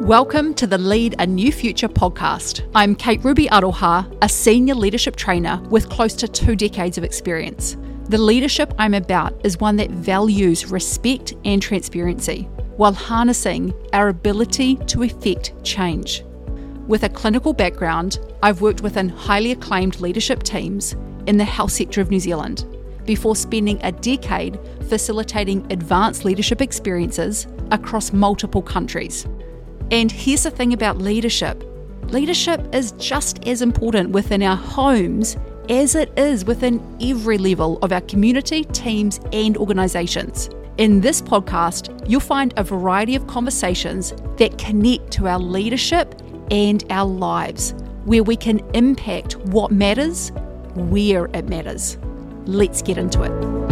Welcome to the Lead a New Future podcast. I'm Kate Ruby Aroha, a senior leadership trainer with close to two decades of experience. The leadership I'm about is one that values respect and transparency while harnessing our ability to effect change. With a clinical background, I've worked within highly acclaimed leadership teams in the health sector of New Zealand before spending a decade facilitating advanced leadership experiences across multiple countries. And here's the thing about leadership leadership is just as important within our homes as it is within every level of our community, teams, and organisations. In this podcast, you'll find a variety of conversations that connect to our leadership and our lives, where we can impact what matters, where it matters. Let's get into it.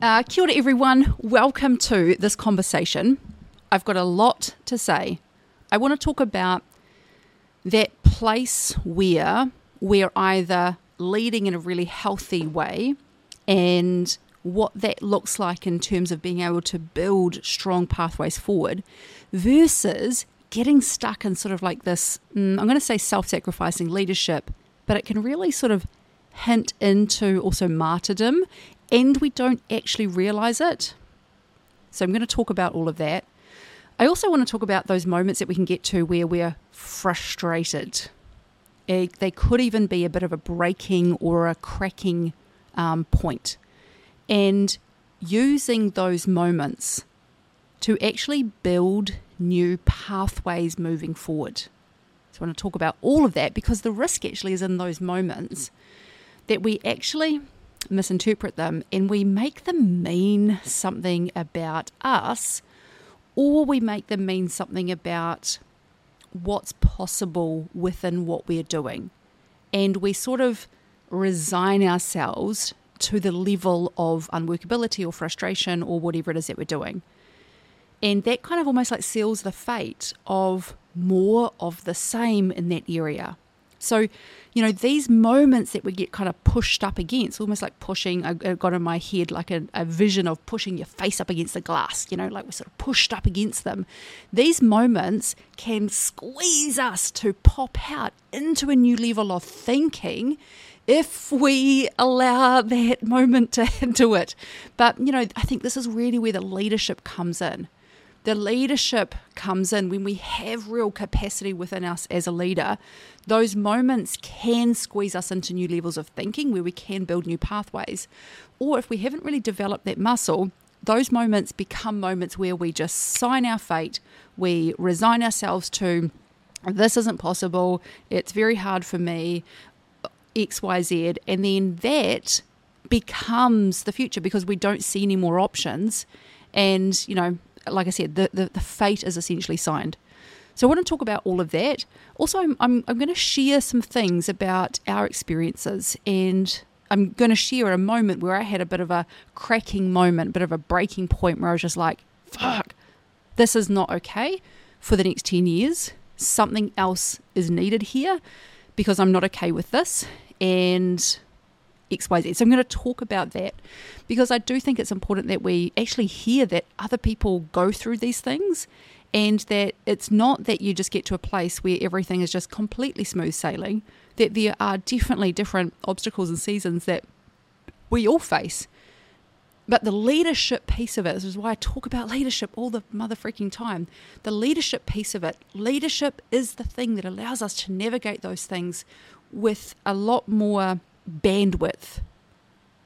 Uh, kia ora, everyone. Welcome to this conversation. I've got a lot to say. I want to talk about that place where we're either leading in a really healthy way and what that looks like in terms of being able to build strong pathways forward versus getting stuck in sort of like this, mm, I'm going to say self sacrificing leadership, but it can really sort of hint into also martyrdom and we don't actually realize it. So I'm going to talk about all of that. I also want to talk about those moments that we can get to where we're frustrated. It, they could even be a bit of a breaking or a cracking um, point. And using those moments to actually build new pathways moving forward. So I want to talk about all of that because the risk actually is in those moments that we actually misinterpret them and we make them mean something about us or we make them mean something about what's possible within what we're doing. And we sort of resign ourselves to the level of unworkability or frustration or whatever it is that we're doing. And that kind of almost like seals the fate of more of the same in that area. So, you know, these moments that we get kind of pushed up against, almost like pushing, I got in my head like a, a, vision of pushing your face up against the glass, you know, like we're sort of pushed up against them. These moments can squeeze us to pop out into a new level of thinking if we allow that moment to do it. But, you know, I think this is really where the leadership comes in the leadership comes in when we have real capacity within us as a leader. Those moments can squeeze us into new levels of thinking where we can build new pathways. Or if we haven't really developed that muscle, those moments become moments where we just sign our fate, we resign ourselves to this isn't possible, it's very hard for me, XYZ, and then that becomes the future because we don't see any more options. And, you know, like I said, the, the, the fate is essentially signed. So I want to talk about all of that. Also, I'm, I'm, I'm going to share some things about our experiences and I'm going to share a moment where I had a bit of a cracking moment, a bit of a breaking point where I was just like, fuck, this is not okay for the next 10 years. Something else is needed here because I'm not okay with this. And XYZ. So I'm going to talk about that because I do think it's important that we actually hear that other people go through these things and that it's not that you just get to a place where everything is just completely smooth sailing, that there are definitely different obstacles and seasons that we all face. But the leadership piece of it, this is why I talk about leadership all the mother freaking time. The leadership piece of it, leadership is the thing that allows us to navigate those things with a lot more bandwidth,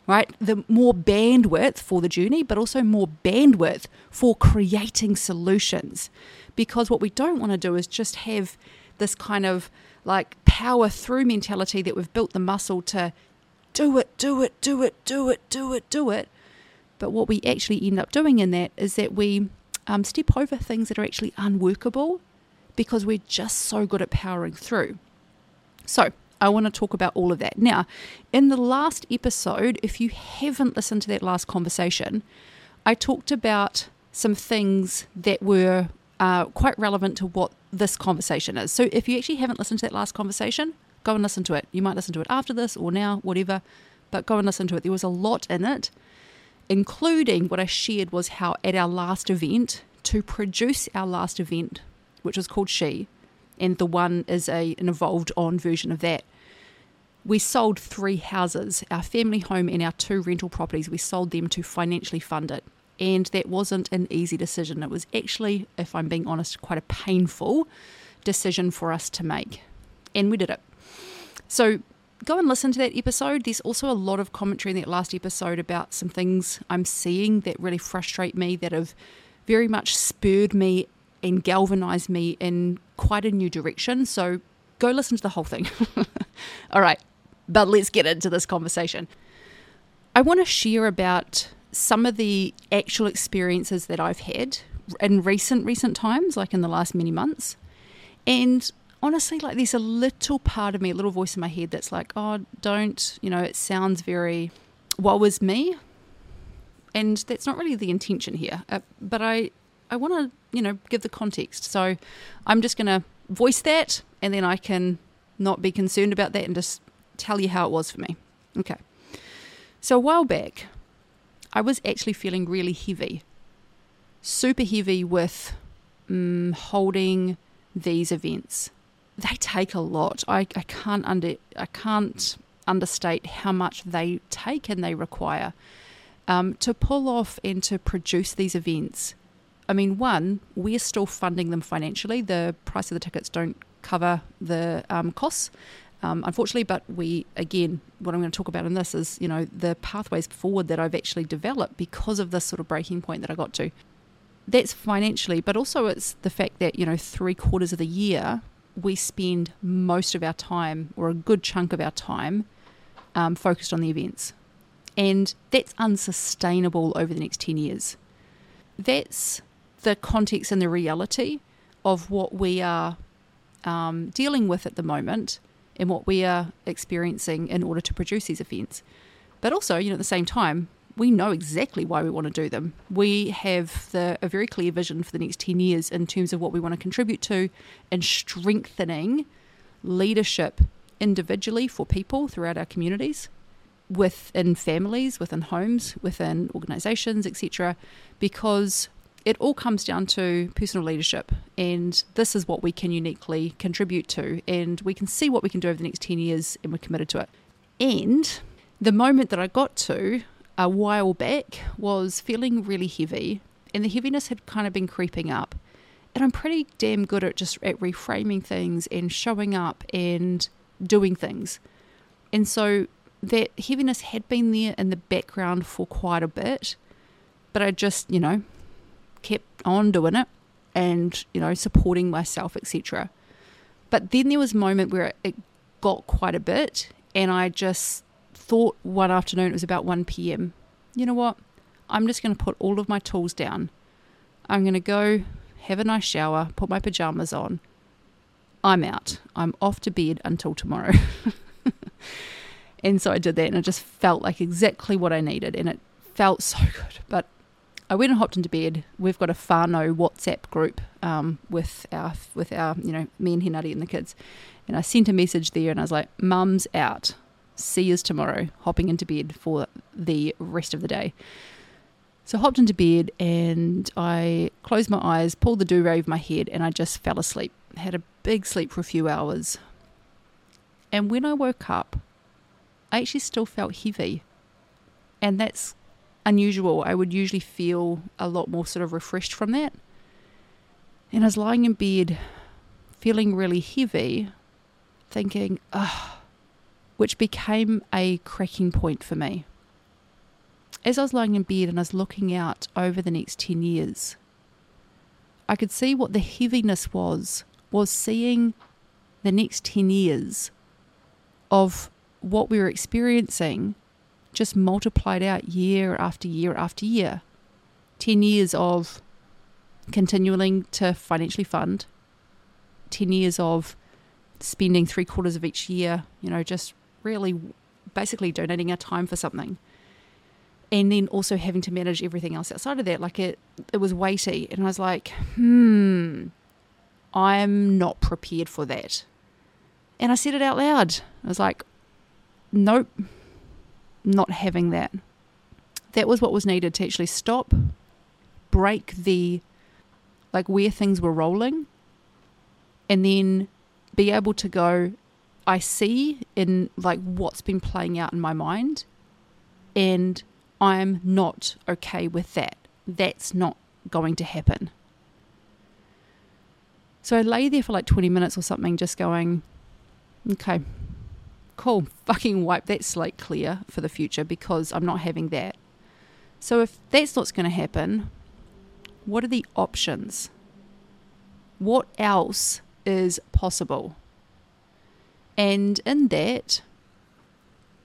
right? The more bandwidth for the journey, but also more bandwidth for creating solutions. Because what we don't want to do is just have this kind of like power through mentality that we've built the muscle to do it, do it, do it, do it, do it, do it. But what we actually end up doing in that is that we um, step over things that are actually unworkable because we're just so good at powering through. So, I want to talk about all of that. Now, in the last episode, if you haven't listened to that last conversation, I talked about some things that were uh, quite relevant to what this conversation is. So if you actually haven't listened to that last conversation, go and listen to it. You might listen to it after this or now, whatever, but go and listen to it. There was a lot in it. including what I shared was how at our last event, to produce our last event, which was called She, and the one is a, an evolved on version of that. We sold three houses, our family home and our two rental properties. We sold them to financially fund it. And that wasn't an easy decision. It was actually, if I'm being honest, quite a painful decision for us to make. And we did it. So go and listen to that episode. There's also a lot of commentary in that last episode about some things I'm seeing that really frustrate me, that have very much spurred me and galvanized me in quite a new direction. So go listen to the whole thing. All right, but let's get into this conversation. I want to share about some of the actual experiences that I've had in recent recent times, like in the last many months. And honestly, like there's a little part of me, a little voice in my head that's like, oh, don't, you know, it sounds very, what was me? And that's not really the intention here. Uh, but I, I want to, you know, give the context. So I'm just going to voice that and then I can not be concerned about that and just tell you how it was for me. Okay. So a while back, I was actually feeling really heavy, super heavy with um, holding these events. They take a lot. I, I can't under I can't understate how much they take and they require um, to pull off and to produce these events. I mean, one, we're still funding them financially. The price of the tickets don't cover the um, costs, um, unfortunately. But we, again, what I'm going to talk about in this is, you know, the pathways forward that I've actually developed because of this sort of breaking point that I got to. That's financially, but also it's the fact that, you know, three quarters of the year we spend most of our time or a good chunk of our time um, focused on the events. And that's unsustainable over the next 10 years. That's the context and the reality of what we are um, dealing with at the moment and what we are experiencing in order to produce these events. But also, you know, at the same time, we know exactly why we want to do them. We have the, a very clear vision for the next 10 years in terms of what we want to contribute to and strengthening leadership individually for people throughout our communities, within families, within homes, within organizations, etc. Because it all comes down to personal leadership, and this is what we can uniquely contribute to, and we can see what we can do over the next 10 years, and we're committed to it. And the moment that I got to a while back was feeling really heavy, and the heaviness had kind of been creeping up. And I'm pretty damn good at just at reframing things and showing up and doing things. And so that heaviness had been there in the background for quite a bit, but I just, you know, kept on doing it and, you know, supporting myself, etc. But then there was a moment where it got quite a bit and I just thought one afternoon, it was about 1 p.m., you know what? I'm just going to put all of my tools down. I'm going to go have a nice shower, put my pajamas on. I'm out. I'm off to bed until tomorrow. and so I did that, and it just felt like exactly what I needed, and it felt so good. But I went and hopped into bed. We've got a whānau WhatsApp group um, with our with our you know me and Hinari and the kids, and I sent a message there and I was like, "Mum's out. See you tomorrow." Hopping into bed for the rest of the day. So I hopped into bed and I closed my eyes, pulled the duvet over my head, and I just fell asleep. Had a big sleep for a few hours. And when I woke up, I actually still felt heavy. And that's unusual. I would usually feel a lot more sort of refreshed from that. And I was lying in bed, feeling really heavy, thinking, ugh, which became a cracking point for me. As I was lying in bed and I was looking out over the next 10 years, I could see what the heaviness was, was seeing the next 10 years of what we were experiencing just multiplied out year after year after year. 10 years of continuing to financially fund, 10 years of spending three quarters of each year, you know, just really basically donating our time for something. And then also having to manage everything else outside of that. Like it, it was weighty. And I was like, hmm, I'm not prepared for that. And I said it out loud. I was like, nope, not having that. that was what was needed to actually stop, break the like where things were rolling, and then be able to go, I see in like what's been playing out in my mind, and I'm not okay with that. That's not going to happen. So I lay there for like 20 minutes or something, just going, okay, cool, fucking wipe that slate clear for the future because I'm not having that. So if that's what's going to happen, what are the options? What else is possible? And in that,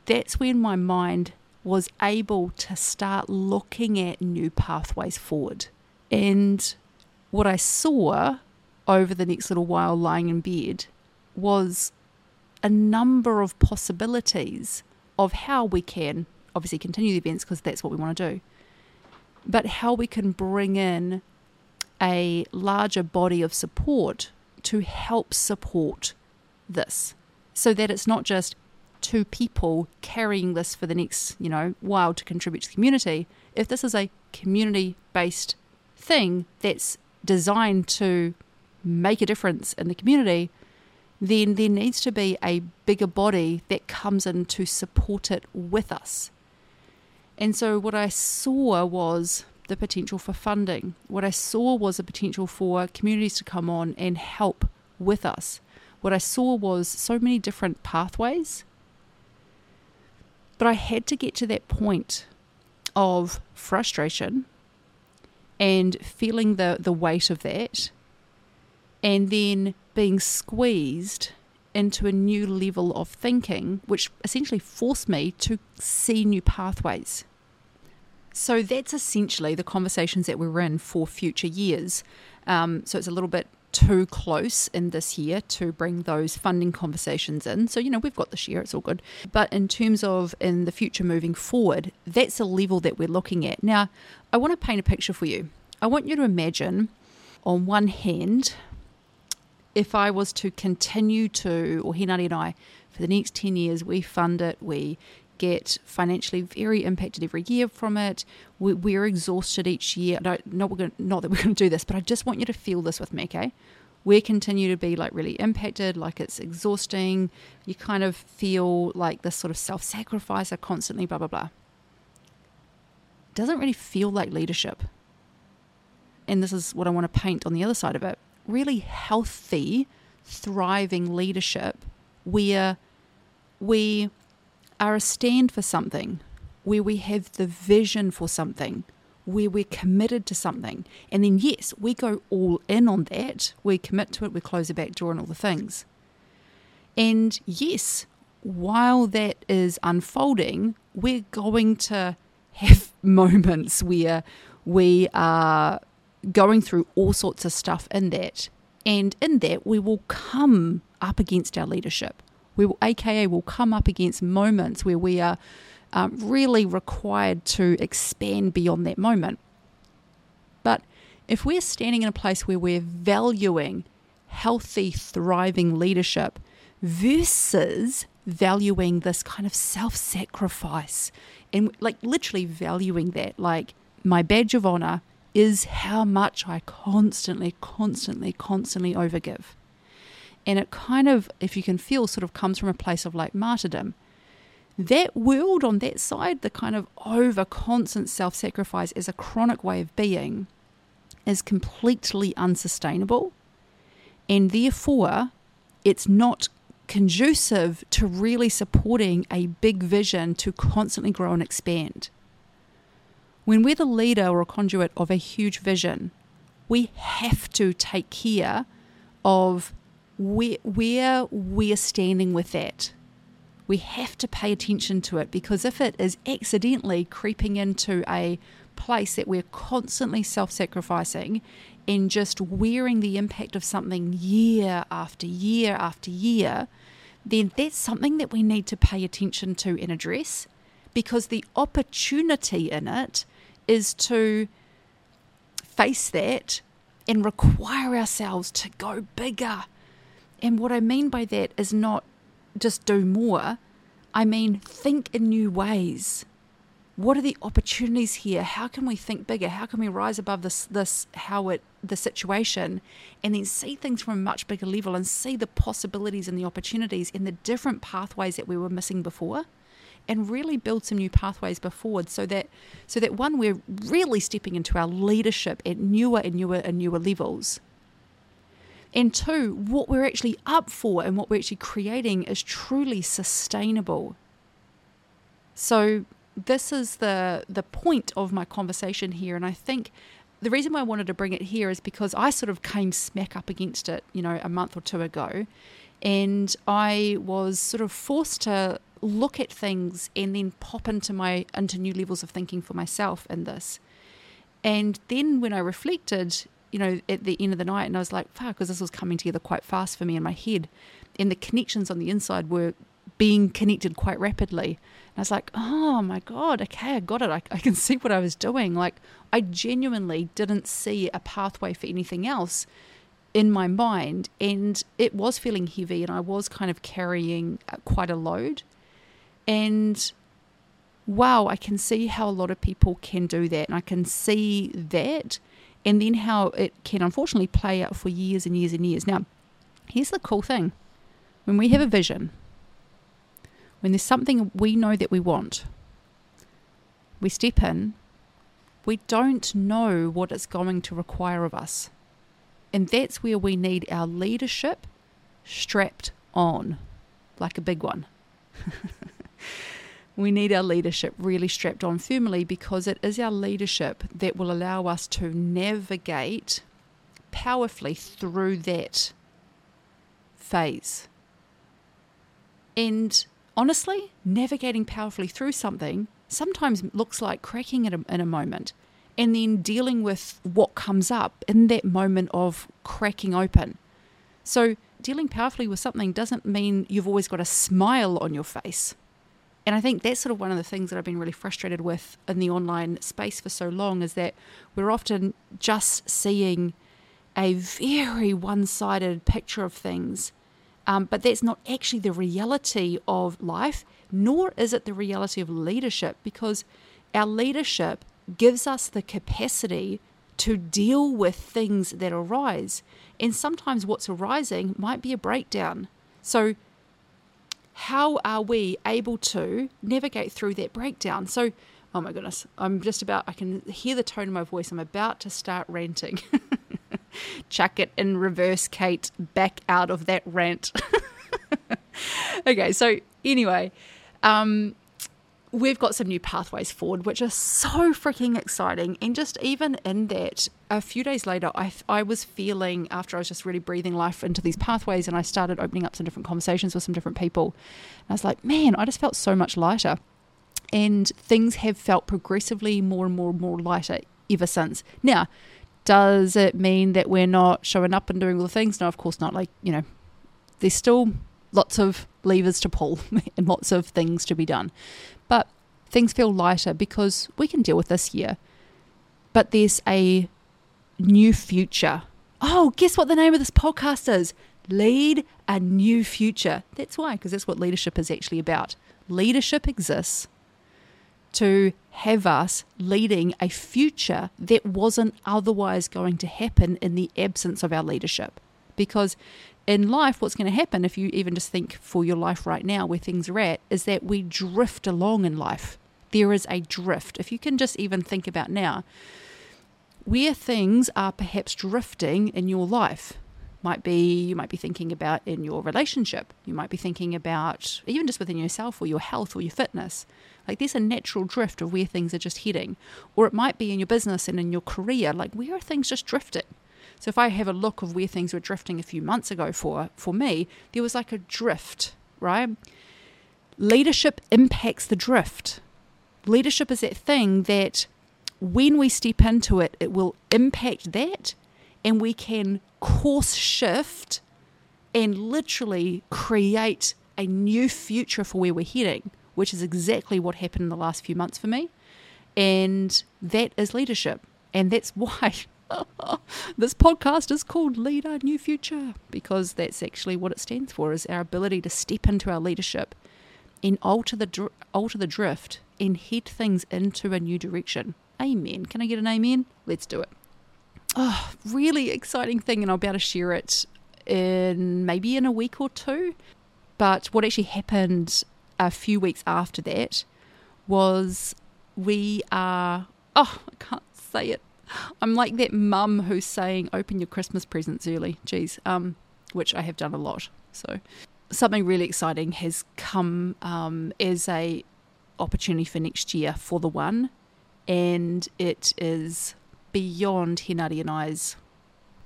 that's when my mind was able to start looking at new pathways forward. And what I saw over the next little while lying in bed was a number of possibilities of how we can obviously continue the events because that's what we want to do, but how we can bring in a larger body of support to help support this so that it's not just two people carrying this for the next, you know, while to contribute to the community. If this is a community based thing that's designed to make a difference in the community, then there needs to be a bigger body that comes in to support it with us. And so, what I saw was the potential for funding. What I saw was a potential for communities to come on and help with us. What I saw was so many different pathways. But I had to get to that point of frustration and feeling the, the weight of that and then being squeezed into a new level of thinking, which essentially forced me to see new pathways. So that's essentially the conversations that we're in for future years. Um, so it's a little bit too close in this year to bring those funding conversations in. So, you know, we've got this year, it's all good. But in terms of in the future moving forward, that's a level that we're looking at. Now, I want to paint a picture for you. I want you to imagine, on one hand, if I was to continue to, or Hinari and I, for the next 10 years, we fund it, we get financially very impacted every year from it. We're exhausted each year. No, not, we're gonna, not that we're going to do this, but I just want you to feel this with me, okay? We continue to be like really impacted, like it's exhausting. You kind of feel like this sort of self sacrifice are constantly blah, blah, blah. Doesn't really feel like leadership. And this is what I want to paint on the other side of it really healthy, thriving leadership where we are a stand for something, where we have the vision for something, where we're committed to something. And then, yes, we go all in on that. We commit to it, we close the back door, and all the things. And yes, while that is unfolding, we're going to have moments where we are going through all sorts of stuff in that. And in that, we will come up against our leadership. We will, AKA, will come up against moments where we are um, really required to expand beyond that moment. But if we're standing in a place where we're valuing healthy, thriving leadership versus valuing this kind of self sacrifice and like literally valuing that, like my badge of honor is how much I constantly, constantly, constantly overgive. And it kind of, if you can feel, sort of comes from a place of like martyrdom. That world on that side, the kind of over constant self sacrifice as a chronic way of being, is completely unsustainable. And therefore, it's not conducive to really supporting a big vision to constantly grow and expand. When we're the leader or a conduit of a huge vision, we have to take care of where, where we're standing with that. We have to pay attention to it because if it is accidentally creeping into a place that we're constantly self sacrificing and just wearing the impact of something year after year after year, then that's something that we need to pay attention to and address because the opportunity in it is to face that and require ourselves to go bigger. And what I mean by that is not just do more, I mean think in new ways. what are the opportunities here? How can we think bigger? How can we rise above this this how it the situation and then see things from a much bigger level and see the possibilities and the opportunities and the different pathways that we were missing before? And really build some new pathways forward so that so that one we're really stepping into our leadership at newer and newer and newer levels and two what we're actually up for and what we're actually creating is truly sustainable so this is the the point of my conversation here and I think the reason why I wanted to bring it here is because I sort of came smack up against it, you know, a month or two ago. And I was sort of forced to look at things and then pop into my into new levels of thinking for myself in this. And then when I reflected, you know, at the end of the night, and I was like, fuck, because this was coming together quite fast for me in my head. And the connections on the inside were being connected quite rapidly. And I was like, oh my God, okay, I got it. I, I can see what I was doing. Like, I genuinely didn't see a pathway for anything else in my mind. And it was feeling heavy, and I was kind of carrying uh, quite a load. And wow, I can see how a lot of people can do that. And I can see that. And then how it can unfortunately play out for years and years and years. Now, here's the cool thing when we have a vision, when there's something we know that we want, we step in, we don't know what it's going to require of us. And that's where we need our leadership strapped on, like a big one. we need our leadership really strapped on firmly because it is our leadership that will allow us to navigate powerfully through that phase. And honestly, navigating powerfully through something sometimes looks like cracking it in a moment and then dealing with what comes up in that moment of cracking open. So, dealing powerfully with something doesn't mean you've always got a smile on your face. And I think that's sort of one of the things that I've been really frustrated with in the online space for so long is that we're often just seeing a very one sided picture of things. Um, but that's not actually the reality of life, nor is it the reality of leadership, because our leadership gives us the capacity to deal with things that arise. And sometimes what's arising might be a breakdown. So, how are we able to navigate through that breakdown? So, oh my goodness, I'm just about, I can hear the tone of my voice. I'm about to start ranting. Chuck it in reverse, Kate, back out of that rant. okay, so anyway, um, we've got some new pathways forward, which are so freaking exciting. And just even in that, a few days later, I, I was feeling after I was just really breathing life into these pathways and I started opening up some different conversations with some different people. And I was like, man, I just felt so much lighter. And things have felt progressively more and more and more lighter ever since. Now, does it mean that we're not showing up and doing all the things? No, of course not. Like, you know, there's still lots of levers to pull and lots of things to be done. But things feel lighter because we can deal with this year. But there's a new future. Oh, guess what the name of this podcast is? Lead a new future. That's why, because that's what leadership is actually about. Leadership exists to have us leading a future that wasn't otherwise going to happen in the absence of our leadership. Because in life, what's going to happen, if you even just think for your life right now, where things are at, is that we drift along in life. There is a drift. If you can just even think about now, where things are perhaps drifting in your life, might be you might be thinking about in your relationship. You might be thinking about even just within yourself or your health or your fitness. Like there's a natural drift of where things are just heading. Or it might be in your business and in your career. Like where are things just drifting so if I have a look of where things were drifting a few months ago for for me, there was like a drift, right? Leadership impacts the drift. Leadership is that thing that when we step into it, it will impact that and we can course shift and literally create a new future for where we're heading, which is exactly what happened in the last few months for me. And that is leadership. And that's why this podcast is called Lead a New Future because that's actually what it stands for is our ability to step into our leadership and alter the alter the drift and head things into a new direction. Amen. Can I get an amen? Let's do it. Oh, really exciting thing, and I'll be able to share it in maybe in a week or two. But what actually happened a few weeks after that was we are, oh, I can't say it. I'm like that mum who's saying, open your Christmas presents early. Geez, um, which I have done a lot. So something really exciting has come um, as a opportunity for next year for the one, and it is beyond Hinari and I's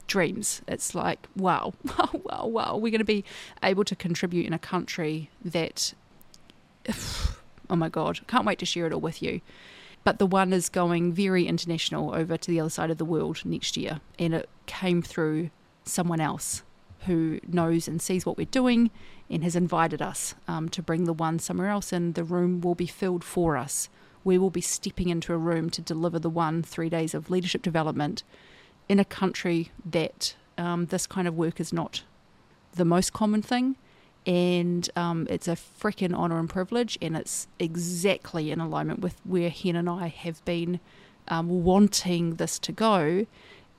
dreams. It's like, wow, wow, wow, wow. We're going to be able to contribute in a country that, oh my God, can't wait to share it all with you. But the one is going very international over to the other side of the world next year, and it came through someone else who knows and sees what we're doing and has invited us um, to bring the one somewhere else, and the room will be filled for us. We will be stepping into a room to deliver the one three days of leadership development in a country that um, this kind of work is not the most common thing. And um, it's a freaking honour and privilege, and it's exactly in alignment with where Hen and I have been um, wanting this to go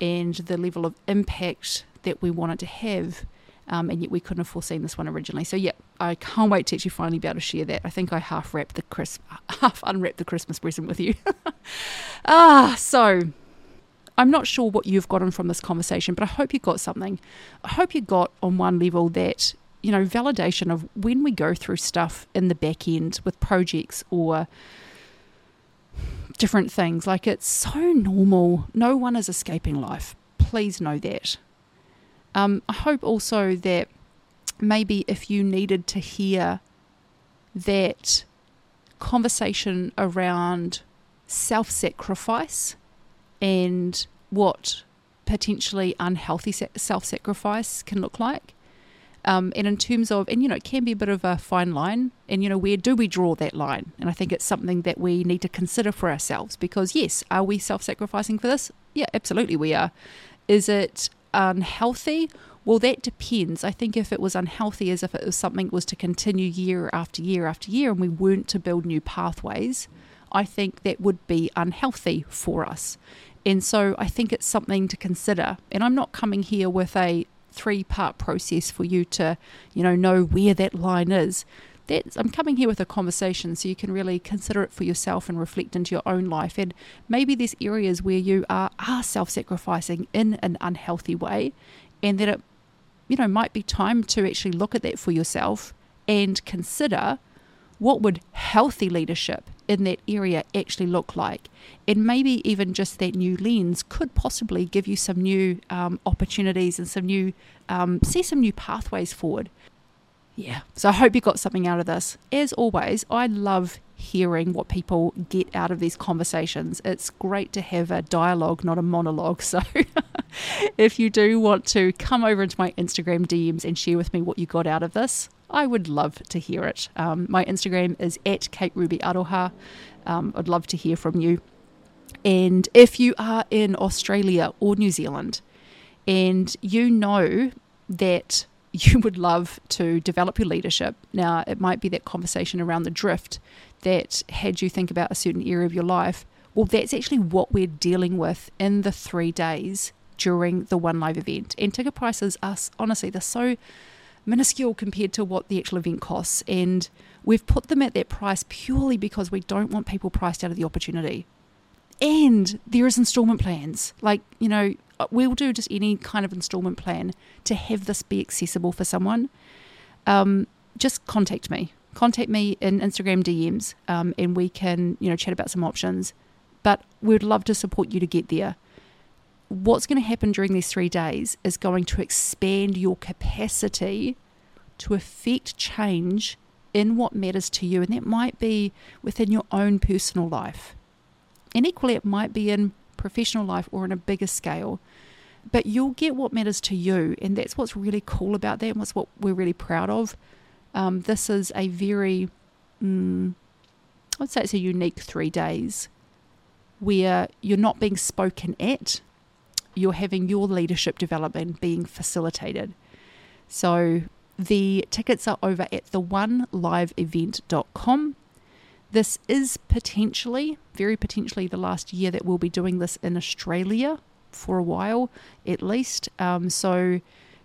and the level of impact that we wanted to have. Um, and yet we couldn't have foreseen this one originally. So yeah, I can't wait to actually finally be able to share that. I think I half wrapped the Chris, half unwrapped the Christmas present with you. ah, so I'm not sure what you've gotten from this conversation, but I hope you got something. I hope you got on one level that you know validation of when we go through stuff in the back end with projects or different things. Like it's so normal. No one is escaping life. Please know that. Um, I hope also that maybe if you needed to hear that conversation around self sacrifice and what potentially unhealthy self sacrifice can look like. Um, and in terms of, and you know, it can be a bit of a fine line. And you know, where do we draw that line? And I think it's something that we need to consider for ourselves because, yes, are we self sacrificing for this? Yeah, absolutely, we are. Is it unhealthy? Well, that depends. I think if it was unhealthy, as if it was something was to continue year after year after year, and we weren't to build new pathways, I think that would be unhealthy for us. And so I think it's something to consider. And I'm not coming here with a three part process for you to, you know, know where that line is. That's, I'm coming here with a conversation so you can really consider it for yourself and reflect into your own life. And maybe there's areas where you are, are self sacrificing in an unhealthy way, and that it, you know, might be time to actually look at that for yourself and consider what would healthy leadership in that area actually look like? And maybe even just that new lens could possibly give you some new um, opportunities and some new, um, see some new pathways forward. Yeah, so I hope you got something out of this. As always, I love hearing what people get out of these conversations. It's great to have a dialogue, not a monologue. So if you do want to come over into my Instagram DMs and share with me what you got out of this, I would love to hear it. Um, my Instagram is at Kate Ruby Aroha. Um, I'd love to hear from you. And if you are in Australia or New Zealand and you know that you would love to develop your leadership, now it might be that conversation around the drift that had you think about a certain area of your life. Well, that's actually what we're dealing with in the three days during the One Live event. And ticket prices are honestly, they're so minuscule compared to what the actual event costs. And we've put them at that price purely because we don't want people priced out of the opportunity. And there is installment plans. Like, you know, we'll do just any kind of installment plan to have this be accessible for someone. Um, just contact me. Contact me in Instagram DMs um, and we can, you know, chat about some options. But we'd love to support you to get there what's going to happen during these three days is going to expand your capacity to affect change in what matters to you. And that might be within your own personal life. And equally, it might be in professional life or on a bigger scale. But you'll get what matters to you. And that's what's really cool about that and what's what we're really proud of. Um, this is a very, mm, I'd say it's a unique three days where you're not being spoken at, you're having your leadership development being facilitated. So the tickets are over at the oneliveevent.com. This is potentially, very potentially, the last year that we'll be doing this in Australia for a while, at least. Um, so,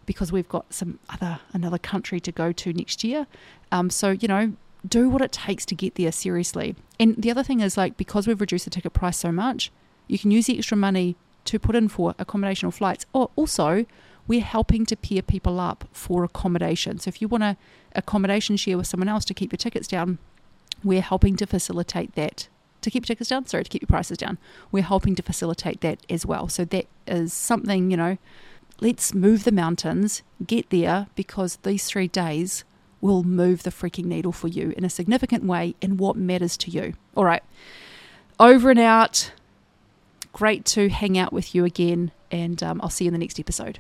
because we've got some other another country to go to next year, um, so you know, do what it takes to get there seriously. And the other thing is like because we've reduced the ticket price so much, you can use the extra money to put in for accommodation or flights. Or also, we're helping to pair people up for accommodation. So if you want a accommodation share with someone else to keep your tickets down, we're helping to facilitate that. To keep your tickets down, sorry, to keep your prices down. We're helping to facilitate that as well. So that is something, you know, let's move the mountains, get there, because these three days will move the freaking needle for you in a significant way in what matters to you. All right, over and out. Great to hang out with you again, and um, I'll see you in the next episode.